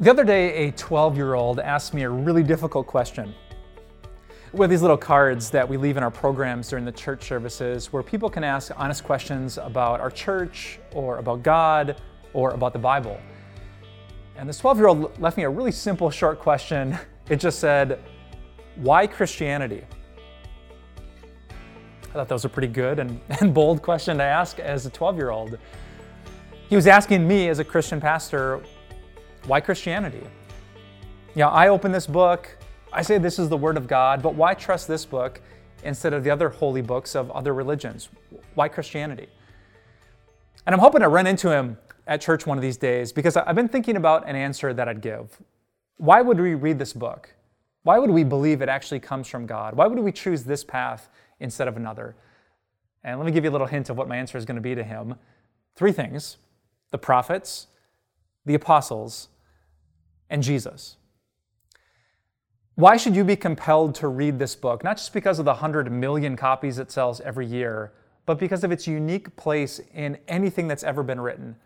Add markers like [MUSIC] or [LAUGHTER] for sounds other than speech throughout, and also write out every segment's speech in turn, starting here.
The other day, a 12 year old asked me a really difficult question. We have these little cards that we leave in our programs during the church services where people can ask honest questions about our church or about God or about the Bible. And this 12 year old left me a really simple, short question. [LAUGHS] It just said, Why Christianity? I thought that was a pretty good and, [LAUGHS] and bold question to ask as a 12 year old. He was asking me, as a Christian pastor, why Christianity? Know, I open this book, I say this is the Word of God, but why trust this book instead of the other holy books of other religions? Why Christianity? And I'm hoping to run into him at church one of these days because I've been thinking about an answer that I'd give. Why would we read this book? Why would we believe it actually comes from God? Why would we choose this path instead of another? And let me give you a little hint of what my answer is going to be to him. Three things the prophets, the apostles, and Jesus. Why should you be compelled to read this book? Not just because of the 100 million copies it sells every year, but because of its unique place in anything that's ever been written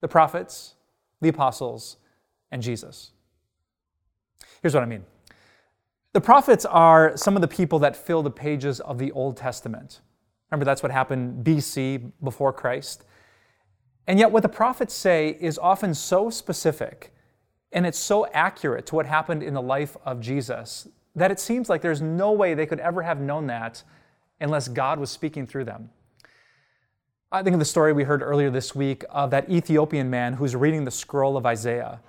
the prophets, the apostles, and Jesus. Here's what I mean the prophets are some of the people that fill the pages of the Old Testament. Remember, that's what happened BC, before Christ. And yet, what the prophets say is often so specific and it's so accurate to what happened in the life of Jesus that it seems like there's no way they could ever have known that unless God was speaking through them. I think of the story we heard earlier this week of that Ethiopian man who's reading the scroll of Isaiah.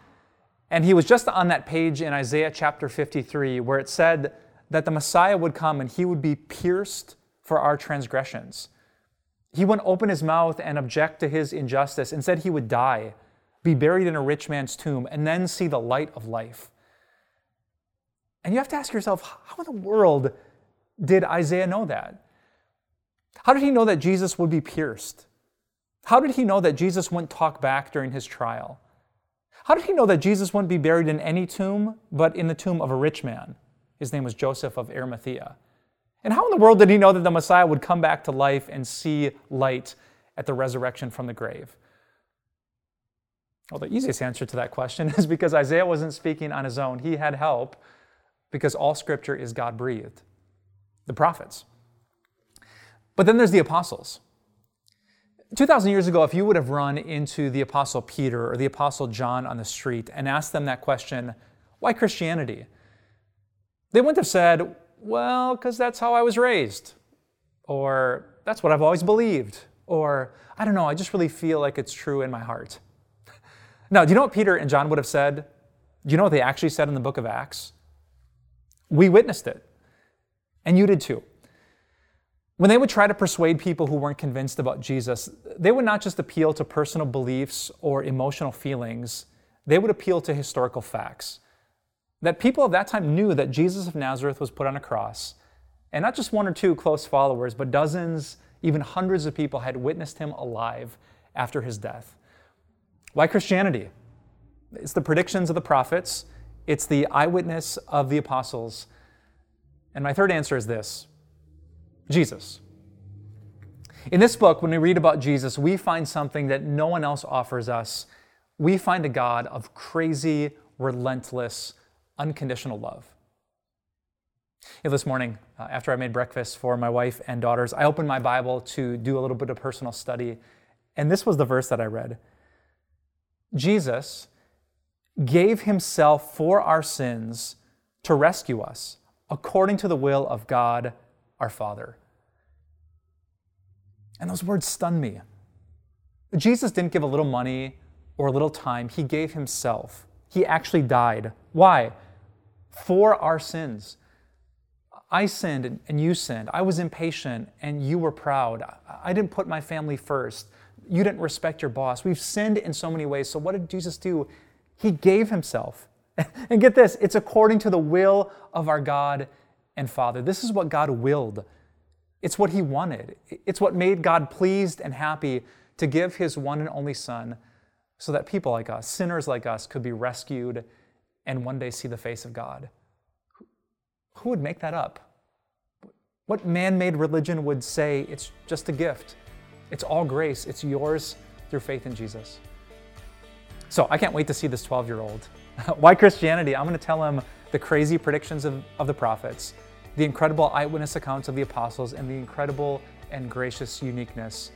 And he was just on that page in Isaiah chapter 53 where it said that the Messiah would come and he would be pierced for our transgressions. He wouldn't open his mouth and object to his injustice. Instead, he would die be buried in a rich man's tomb, and then see the light of life. And you have to ask yourself, how in the world did Isaiah know that? How did he know that Jesus would be pierced? How did he know that Jesus wouldn't talk back during his trial? How did he know that Jesus wouldn't be buried in any tomb, but in the tomb of a rich man? His name was Joseph of Arimathea. And how in the world did he know that the Messiah would come back to life and see light at the resurrection from the grave? Well, the easiest answer to that question [LAUGHS] is because Isaiah wasn't speaking on his own. He had help because all scripture is God breathed. The prophets. But then there's the apostles. 2,000 years ago, if you would have run into the apostle Peter or the apostle John on the street and asked them that question, why Christianity? They wouldn't have said, well, because that's how I was raised, or that's what I've always believed, or I don't know, I just really feel like it's true in my heart. Now, do you know what Peter and John would have said? Do you know what they actually said in the book of Acts? We witnessed it, and you did too. When they would try to persuade people who weren't convinced about Jesus, they would not just appeal to personal beliefs or emotional feelings, they would appeal to historical facts. That people of that time knew that Jesus of Nazareth was put on a cross, and not just one or two close followers, but dozens, even hundreds of people had witnessed him alive after his death. Why Christianity? It's the predictions of the prophets, it's the eyewitness of the apostles. And my third answer is this Jesus. In this book, when we read about Jesus, we find something that no one else offers us. We find a God of crazy, relentless, unconditional love. this morning, uh, after I made breakfast for my wife and daughters, I opened my Bible to do a little bit of personal study, and this was the verse that I read. Jesus gave himself for our sins to rescue us according to the will of God our Father. And those words stun me. Jesus didn't give a little money or a little time, he gave himself. He actually died. Why? For our sins. I sinned and you sinned. I was impatient and you were proud. I didn't put my family first you didn't respect your boss. We've sinned in so many ways. So, what did Jesus do? He gave himself. [LAUGHS] And get this it's according to the will of our God and Father. This is what God willed. It's what He wanted. It's what made God pleased and happy to give His one and only Son so that people like us, sinners like us, could be rescued and one day see the face of God. Who would make that up? What man made religion would say it's just a gift? It's all grace, it's yours through faith in Jesus. So I can't wait to see this 12 year old. [LAUGHS] Why Christianity? I'm going to tell him the crazy predictions of, of the prophets, the incredible eyewitness accounts of the apostles, and the incredible and gracious uniqueness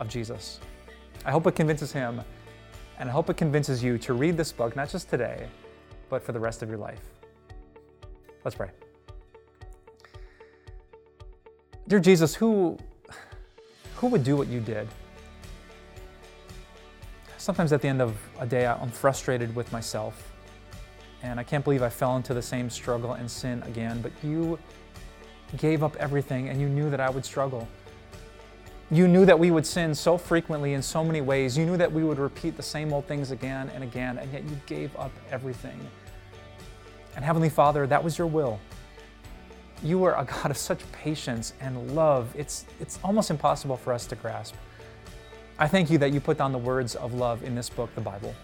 of Jesus. I hope it convinces him, and I hope it convinces you to read this book, not just today, but for the rest of your life. Let's pray. Dear Jesus, who, who would do what you did? Sometimes at the end of a day, I'm frustrated with myself, and I can't believe I fell into the same struggle and sin again, but you gave up everything and you knew that I would struggle. You knew that we would sin so frequently in so many ways. You knew that we would repeat the same old things again and again, and yet you gave up everything. And Heavenly Father, that was your will. You are a God of such patience and love. It's, it's almost impossible for us to grasp. I thank you that you put down the words of love in this book, the Bible.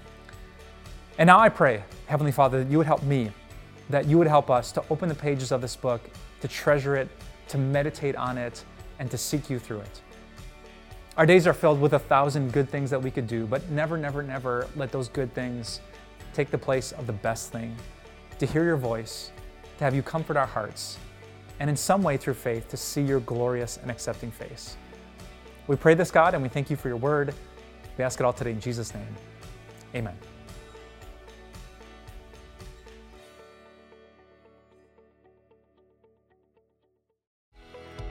And now I pray, Heavenly Father, that you would help me, that you would help us to open the pages of this book, to treasure it, to meditate on it, and to seek you through it. Our days are filled with a thousand good things that we could do, but never, never, never let those good things take the place of the best thing to hear your voice, to have you comfort our hearts, and in some way through faith to see your glorious and accepting face. We pray this, God, and we thank you for your word. We ask it all today in Jesus' name. Amen.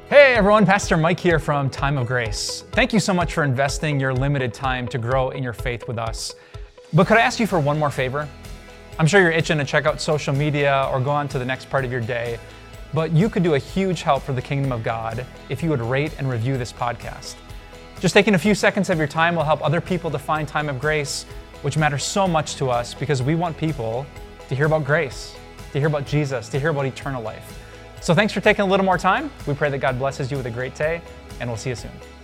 Hey everyone, Pastor Mike here from Time of Grace. Thank you so much for investing your limited time to grow in your faith with us. But could I ask you for one more favor? I'm sure you're itching to check out social media or go on to the next part of your day, but you could do a huge help for the kingdom of God if you would rate and review this podcast. Just taking a few seconds of your time will help other people to find time of grace, which matters so much to us because we want people to hear about grace, to hear about Jesus, to hear about eternal life. So thanks for taking a little more time. We pray that God blesses you with a great day, and we'll see you soon.